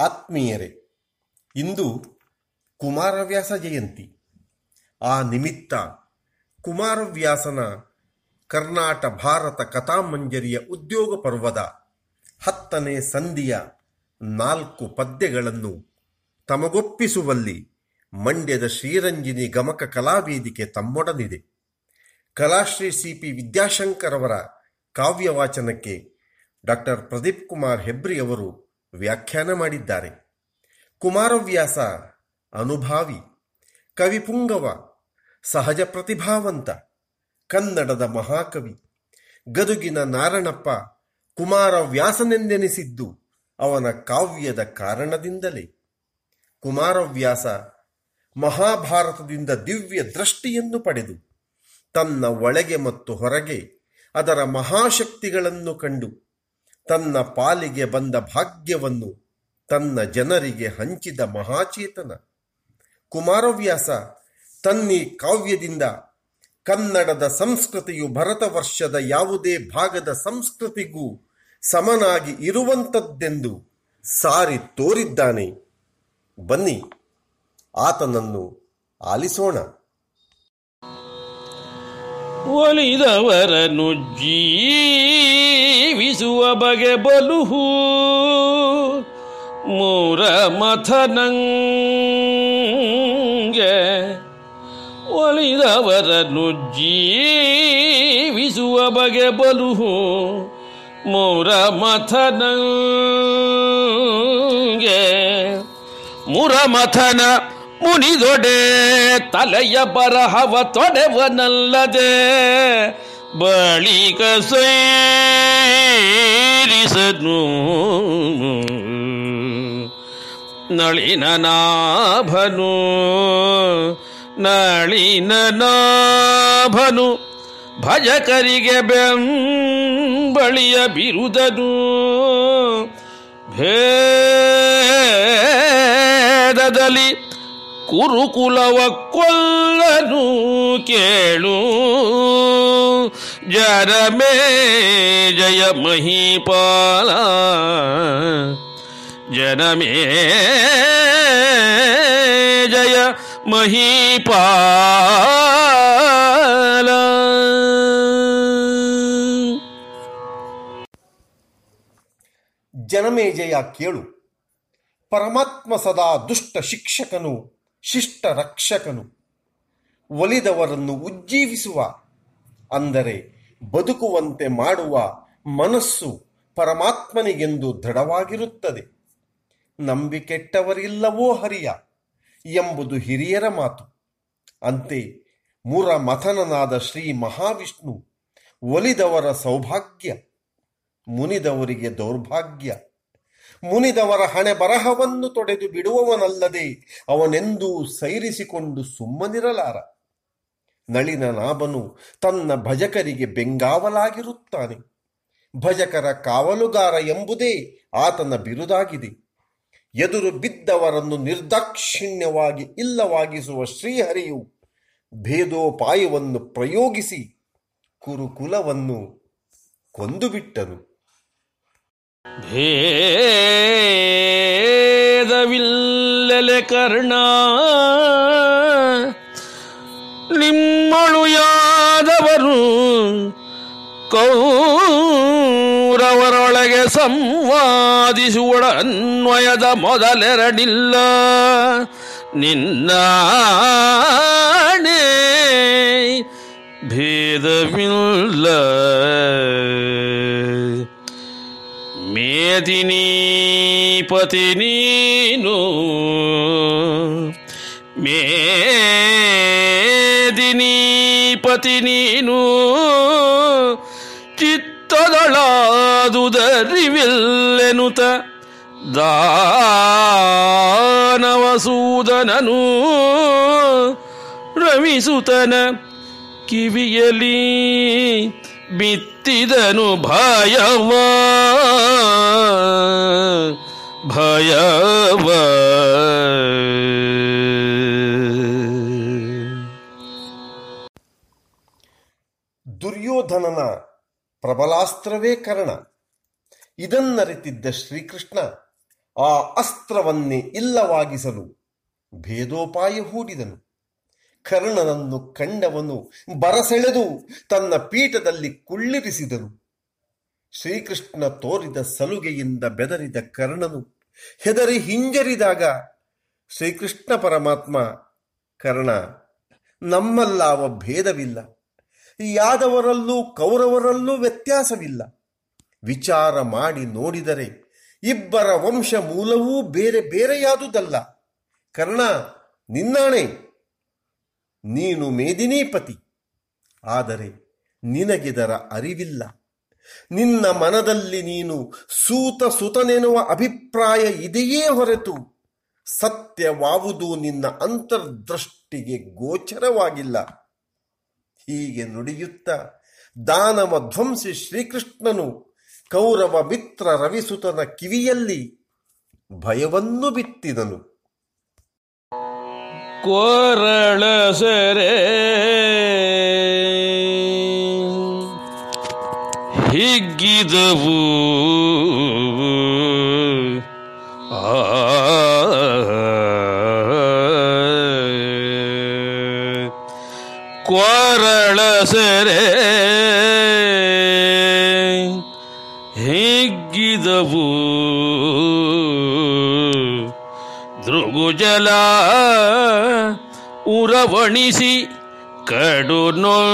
ಆತ್ಮೀಯರೇ, ಇಂದು ಕುಮಾರವ್ಯಾಸ ಜಯಂತಿ. ಆ ನಿಮಿತ್ತ ಕುಮಾರವ್ಯಾಸನ ಕರ್ನಾಟ ಭಾರತ ಕಥಾಮಂಜರಿಯ ಉದ್ಯೋಗ ಪರ್ವದ ಹತ್ತನೇ ಸಂಧಿಯ ನಾಲ್ಕು ಪದ್ಯಗಳನ್ನು ತಮಗೊಪ್ಪಿಸುವಲ್ಲಿ ಮಂಡ್ಯದ ಶ್ರೀರಂಜಿನಿ ಗಮಕ ಕಲಾವೇದಿಕೆ ತಮ್ಮೊಡನಿದೆ ಕಲಾಶ್ರೀ ಸಿ ಪಿ ವಿದ್ಯಾಶಂಕರ್ ಅವರ ಕಾವ್ಯವಾಚನಕ್ಕೆ ಡಾಕ್ಟರ್ ಪ್ರದೀಪ್ ಕುಮಾರ್ ಹೆಬ್ರಿ ಅವರು ವ್ಯಾಖ್ಯಾನ ಮಾಡಿದ್ದಾರೆ. ಕುಮಾರವ್ಯಾಸ ಅನುಭಾವಿ, ಕವಿಪುಂಗವ ಸಹಜ ಪ್ರತಿಭಾವಂತ ಕನ್ನಡದ ಮಹಾಕವಿ, ಗದುಗಿನ ನಾರಣಪ್ಪ ಕುಮಾರವ್ಯಾಸನೆಂದೆನಿಸಿದ್ದು ಅವನ ಕಾವ್ಯದ ಕಾರಣದಿಂದಲೇ. ಕುಮಾರವ್ಯಾಸ ಮಹಾಭಾರತದಿಂದ ದಿವ್ಯ ದೃಷ್ಟಿಯನ್ನು ಪಡೆದು ತನ್ನ ಒಳಗೆ ಮತ್ತು ಹೊರಗೆ ಅದರ ಮಹಾಶಕ್ತಿಗಳನ್ನು ಕಂಡು ತನ್ನ ಪಾಲಿಗೆ ಬಂದ ಭಾಗ್ಯವನ್ನು ತನ್ನ ಜನರಿಗೆ ಹಂಚಿದ ಮಹಾಚೇತನ. ಕುಮಾರವ್ಯಾಸ ತನ್ನಿ ಕಾವ್ಯದಿಂದ ಕನ್ನಡದ ಸಂಸ್ಕೃತಿಯು ಭರತವರ್ಷದ ಯಾವುದೇ ಭಾಗದ ಸಂಸ್ಕೃತಿಗೂ ಸಮನಾಗಿ ಇರುವಂಥದ್ದೆಂದು ಸಾರಿ ತೋರಿದ್ದಾನೆ. ಬನ್ನಿ, ಆತನನ್ನು ಆಲಿಸೋಣ. ಒಲಿದವರನ್ನು ಜೀವಿಸುವ ಬಗೆ ಬಲುಹು. ಮೂರ ಮಥನಂಗೆ ಒಲಿದವರನ್ನು ಜೀವಿಸುವ ಬಗೆ ಬಲುಹು. ಮೂರ ಮಥನಂಗೆ ಮುರಮಥನ ಮುನಿದೊಡೆ ತಲೆಯ ಬರಹವ ತೊಡೆವನಲ್ಲದೆ ಬಳಿಕ ಸೇರಿಸನು ನಳಿನನಾಭನು ನಳಿನನಾಭನು ನಳಿನ ನಾಭನು ಭಜಕರಿಗೆ ಬೆಂಬಳಿಯ ಬಿರುದನು. ಭೇದದಲ್ಲಿ ಕುರುಕುಲವ ಕೊಲ್ಲನು ಕೇಳು. ಜರಮೇ ಜಯ ಮಹಿಪಾಲ. ಜನಮೇ ಜಯ ಮಹಿಪಾಲ. ಜನಮೇಜಯ ಕೇಳು. ಪರಮಾತ್ಮ ಸದಾ ದುಷ್ಟ ಶಿಕ್ಷಕನು, ಶಿಷ್ಟ ರಕ್ಷಕನು. ಒಲಿದವರನ್ನು ಉಜ್ಜೀವಿಸುವ ಅಂದರೆ ಬದುಕುವಂತೆ ಮಾಡುವ ಮನಸ್ಸು ಪರಮಾತ್ಮನಿಗೆಂದು ದೃಢವಾಗಿರುತ್ತದೆ. ನಂಬಿಕೆಟ್ಟವರಿಲ್ಲವೋ ಹರಿಯ ಎಂಬುದು ಹಿರಿಯರ ಮಾತು. ಅಂತೆ ಮುರ ಮಥನನಾದ ಶ್ರೀ ಮಹಾವಿಷ್ಣು ಒಲಿದವರ ಸೌಭಾಗ್ಯ, ಮುನಿದವರಿಗೆ ದೌರ್ಭಾಗ್ಯ, ಮುನಿದವರ ಹಣೆ ಬರಹವನ್ನು ತೊಡೆದು ಬಿಡುವವನಲ್ಲದೆ ಅವನೆಂದೂ ಸೈರಿಸಿಕೊಂಡು ಸುಮ್ಮನಿರಲಾರ. ನಳಿನ ನಾಭನು ತನ್ನ ಭಜಕರಿಗೆ ಬೆಂಗಾವಲಾಗಿರುತ್ತಾನೆ. ಭಜಕರ ಕಾವಲುಗಾರ ಎಂಬುದೇ ಆತನ ಬಿರುದಾಗಿದೆ. ಎದುರು ಬಿದ್ದವರನ್ನು ನಿರ್ದಾಕ್ಷಿಣ್ಯವಾಗಿ ಇಲ್ಲವಾಗಿಸುವ ಶ್ರೀಹರಿಯು ಭೇದೋಪಾಯವನ್ನು ಪ್ರಯೋಗಿಸಿ ಕುರುಕುಲವನ್ನು ಕೊಂದುಬಿಟ್ಟನು. ಭೇದವಿಲ್ಲಲೆ ಕರ್ಣ ಕೌರವರೊಳಗೆ ಸಂವಾದಿಸುವ ಅನ್ವಯದ ಮೊದಲೆರಡಿಲ್ಲ. ನಿನ್ನ ಭೇದವಿಲ್ಲ. ಮೇದಿನೀಪತಿ ನೀನು ಮೇದಿನೀಪತಿ ನೀನು ಚಿತ್ತದಳಾದುದರಿವಿಲ್ಲೆನುತ ದಾನವಸೂದನನು ರವಿಸುತನ ಕಿವಿಯಲಿ ಬಿತ್ತಿದನು ಭಯವ ಭಯವ. ಪ್ರಬಲಾಸ್ತ್ರವೇ ಕರ್ಣ. ಇದನ್ನರಿತಿದ್ದ ಶ್ರೀಕೃಷ್ಣ ಆ ಅಸ್ತ್ರವನ್ನೇ ಇಲ್ಲವಾಗಿಸಲು ಭೇದೋಪಾಯ ಹೂಡಿದನು. ಕರ್ಣನನ್ನು ಕಂಡವನು ಬರಸೆಳೆದು ತನ್ನ ಪೀಠದಲ್ಲಿ ಕುಳ್ಳಿರಿಸಿದನು. ಶ್ರೀಕೃಷ್ಣ ತೋರಿದ ಸಲುಗೆಯಿಂದ ಬೆದರಿದ ಕರ್ಣನು ಹೆದರಿ ಹಿಂಜರಿದಾಗ ಶ್ರೀಕೃಷ್ಣ ಪರಮಾತ್ಮ, ಕರ್ಣ, ನಮ್ಮಲ್ಲಾವ ಭೇದವಿಲ್ಲ. ಯಾದವರಲ್ಲೂ ಕೌರವರಲ್ಲೂ ವ್ಯತ್ಯಾಸವಿಲ್ಲ. ವಿಚಾರ ಮಾಡಿ ನೋಡಿದರೆ ಇಬ್ಬರ ವಂಶ ಮೂಲವೂ ಬೇರೆ ಬೇರೆಯಾದುದಲ್ಲ. ಕರ್ಣ, ನಿನ್ನಾಣೆ. ನೀನು ಮೇದಿನೀಪತಿ. ಆದರೆ ನಿನಗಿದರ ಅರಿವಿಲ್ಲ. ನಿನ್ನ ಮನದಲ್ಲಿ ನೀನು ಸೂತ ಸುತನೆನ್ನುವ ಅಭಿಪ್ರಾಯ ಇದೆಯೇ ಹೊರತು ಸತ್ಯವಾವುದು ನಿನ್ನ ಅಂತರ್ದೃಷ್ಟಿಗೆ ಗೋಚರವಾಗಿಲ್ಲ. ಹೀಗೆ ನುಡಿಯುತ್ತ ದಾನವ ಧ್ವಂಸಿ ಶ್ರೀಕೃಷ್ಣನು ಕೌರವ ಮಿತ್ರ ರವಿಸುತನ ಕಿವಿಯಲ್ಲಿ ಭಯವನ್ನು ಬಿತ್ತಿದನು. ಕೋರಳ ಸೆರೆ ಹಿಗ್ಗಿದವು. ಕೊರಳ ಸೆರೆ. ಹಿಗ್ಗಿದವು. ದೃಗುಜಲ ಉರವಣಿಸಿ ಕಡು ನೋದನು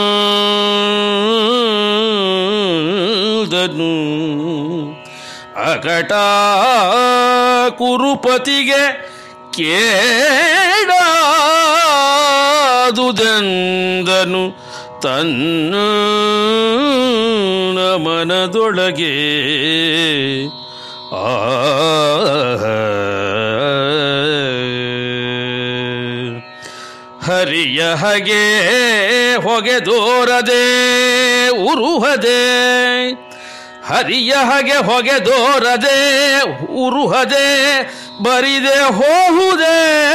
ಅಕಟ ಕುರುಪತಿಗೆ ಕೇಡಾದುದೆಂದನು ತನ್ನ ಮನದೊಳಗೆ. ಆ ಹರಿಯ ಹಗೆ ಹೊಗೆ ದೋರದೆ ಉರುಹದೆ. ಹರಿಯ ಹಗೆ ಹೊಗೆ ದೋರದೆ ಉರುಹದೆ. ಬರಿದೆ ಹೋಹುದೆ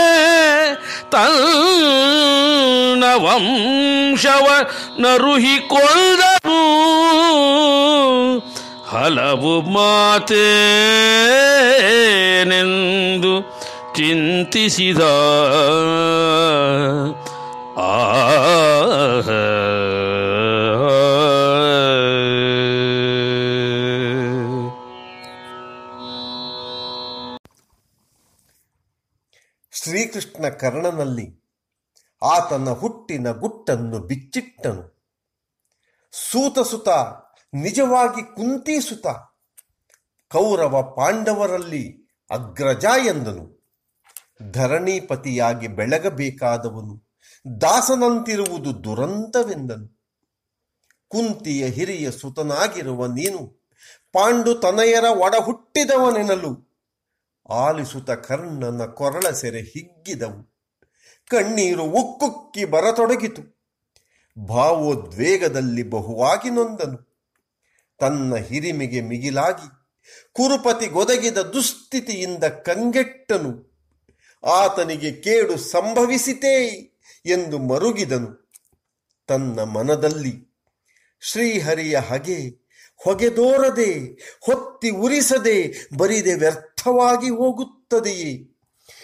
ತನ್ನ ವಂಶವ ನರುಹಿಕೊಂಡನು ಹಲವು ಮಾತೇನೆಂದು ಚಿಂತಿಸಿದ. ಆ ಶ್ರೀಕೃಷ್ಣ ಕರ್ಣನಲ್ಲಿ ಆತನ ಹುಟ್ಟಿನ ಗುಟ್ಟನ್ನು ಬಿಚ್ಚಿಟ್ಟನು. ಸೂತಸುತ, ನಿಜವಾಗಿ ಕುಂತಿಸುತ, ಕೌರವ ಪಾಂಡವರಲ್ಲಿ ಅಗ್ರಜ ಎಂದನು. ಧರಣಿಪತಿಯಾಗಿ ಬೆಳಗಬೇಕಾದವನು, ದಾಸನಂತಿರುವುದು ದುರಂತವೆಂದನು. ಕುಂತಿಯ ಹಿರಿಯ ಸುತನಾಗಿರುವ ನೀನು, ಪಾಂಡು ತನಯರ ಒಡ ಹುಟ್ಟಿದವನೆನಲು ಆಲಿಸುತ್ತ ಕರ್ಣನ ಕೊರಳ ಸೆರೆ ಹಿಗ್ಗಿದವು. ಕಣ್ಣೀರು ಉಕ್ಕುಕ್ಕಿ ಬರತೊಡಗಿತು. ಭಾವೋದ್ವೇಗದಲ್ಲಿ ಬಹುವಾಗಿ ನೊಂದನು. ತನ್ನ ಹಿರಿಮೆಗೆ ಮಿಗಿಲಾಗಿ ಕುರುಪತಿ ಗೊದಗಿದ ದುಸ್ಥಿತಿಯಿಂದ ಕಂಗೆಟ್ಟನು. ಆತನಿಗೆ ಕೇಡು ಸಂಭವಿಸಿತೇ ಎಂದು ಮರುಗಿದನು. ತನ್ನ ಮನದಲ್ಲಿ ಶ್ರೀಹರಿಯ ಹಗೆ ಹೊಗೆದೋರದೆ, ಹೊತ್ತಿ ಉರಿಸದೆ ಬರಿದೆ ವ್ಯರ್ಥವಾಗಿ ಹೋಗುತ್ತದೆಯೇ?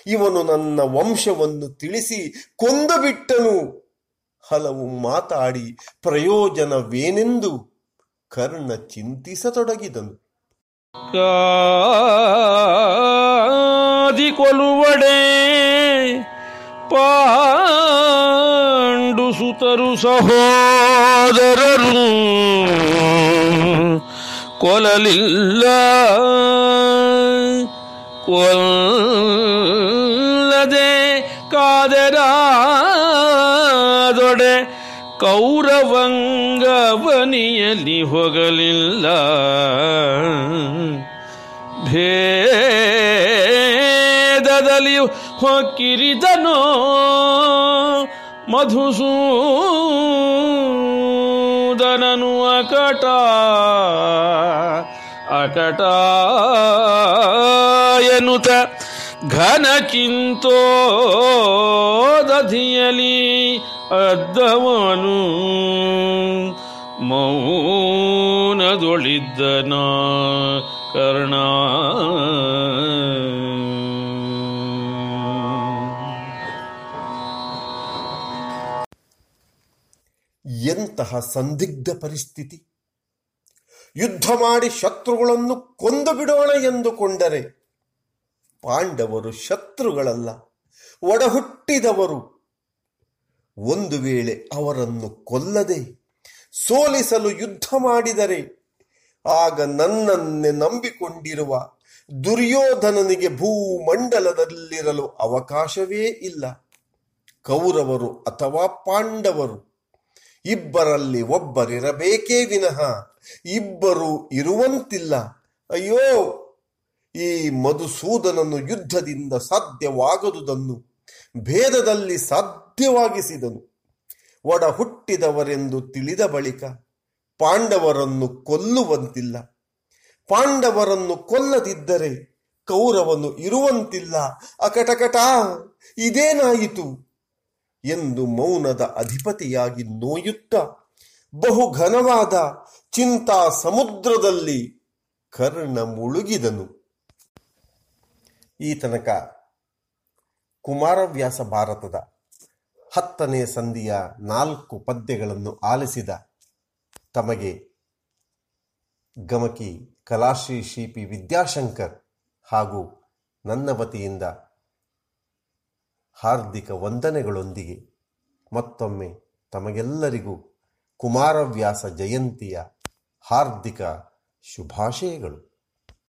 ಇವನು ನನ್ನ ವಂಶವನ್ನು ತಿಳಿಸಿ ಕೊಂದು ಬಿಟ್ಟನು ಹಲವು ಮಾತಾಡಿ ಪ್ರಯೋಜನವೇನೆಂದು ಕರ್ಣ ಚಿಂತಿಸತೊಡಗಿದನು. ಕಾದಿಕೊಲುವಡೆ ಪಾಂಡು ಸುತರು ಸಹೋದರರು, ಕೊಲಲಿಲ್ಲ ಕೊಲ್ಲದೆ ಕೌರವಂಗವನಿಯಲ್ಲಿ ಹೋಗಲಿಲ್ಲ ಭೇದದಲ್ಲಿ ಹೊಕ್ಕಿರಿದನೋ ಮಧುಸೂದನನು ಅಕಟ ಅಕಟ ಎನ್ನುತ್ತ ಘನಕ್ಕಿಂತೋ ದಧಿಯಲಿ ಅದ್ದವನು ಮೌನದೊಳಿದ್ದನ ಕರ್ಣ. ಎಂತಹ ಸಂದಿಗ್ಧ ಪರಿಸ್ಥಿತಿ. ಯುದ್ಧ ಮಾಡಿ ಶತ್ರುಗಳನ್ನು ಕೊಂದು ಬಿಡೋಣ ಎಂದುಕೊಂಡರೆ ಪಾಂಡವರು ಶತ್ರುಗಳಲ್ಲ, ಒಡಹುಟ್ಟಿದವರು ಒಂದು ವೇಳೆ ಅವರನ್ನು ಕೊಲ್ಲದೆ ಸೋಲಿಸಲು ಯುದ್ಧ ಮಾಡಿದರೆ, ಆಗ ನನ್ನನ್ನೇ ನಂಬಿಕೊಂಡಿರುವ ದುರ್ಯೋಧನನಿಗೆ ಭೂಮಂಡಲದಲ್ಲಿರಲು ಅವಕಾಶವೇ ಇಲ್ಲ. ಕೌರವರು ಅಥವಾ ಪಾಂಡವರು, ಇಬ್ಬರಲ್ಲಿ ಒಬ್ಬರಿರಬೇಕೇ ವಿನಃ, ಇಬ್ಬರು ಇರುವಂತಿಲ್ಲ. ಅಯ್ಯೋ, ಈ ಮಧುಸೂದನನು ಯುದ್ಧದಿಂದ ಸಾಧ್ಯವಾಗದುದನ್ನು, ಭೇದದಲ್ಲಿ ಸಾಧ್ಯವಾಗಿಸಿದನು ಒಡ ಹುಟ್ಟಿದವರೆಂದು ತಿಳಿದ ಬಳಿಕ ಪಾಂಡವರನ್ನು ಕೊಲ್ಲುವಂತಿಲ್ಲ. ಪಾಂಡವರನ್ನು ಕೊಲ್ಲದಿದ್ದರೆ ಕೌರವನು ಇರುವಂತಿಲ್ಲ. ಅಕಟಕಟ, ಇದೇನಾಯಿತು? ಎಂದು ಮೌನದ ಅಧಿಪತಿಯಾಗಿ ನೋಯುತ್ತ ಬಹು ಘನವಾದ ಚಿಂತಾ ಸಮುದ್ರದಲ್ಲಿ ಕರ್ಣ ಮುಳುಗಿದನು. ಈ ತನಕ ಕುಮಾರವ್ಯಾಸ ಭಾರತದ ಹತ್ತನೇ ಸಂಧಿಯ ನಾಲ್ಕು ಪದ್ಯಗಳನ್ನು ಆಲಿಸಿದ ತಮಗೆ ಗಮಕಿ ಕಲಾಶ್ರೀ ಶಿಪಿ ವಿದ್ಯಾಶಂಕರ್ ಹಾಗೂ ನನ್ನ ವತಿಯಿಂದ ಹಾರ್ದಿಕ ವಂದನೆಗಳೊಂದಿಗೆ ಮತ್ತೊಮ್ಮೆ ತಮಗೆಲ್ಲರಿಗೂ ಕುಮಾರವ್ಯಾಸ ಜಯಂತಿಯ ಹಾರ್ದಿಕ ಶುಭಾಶಯಗಳು.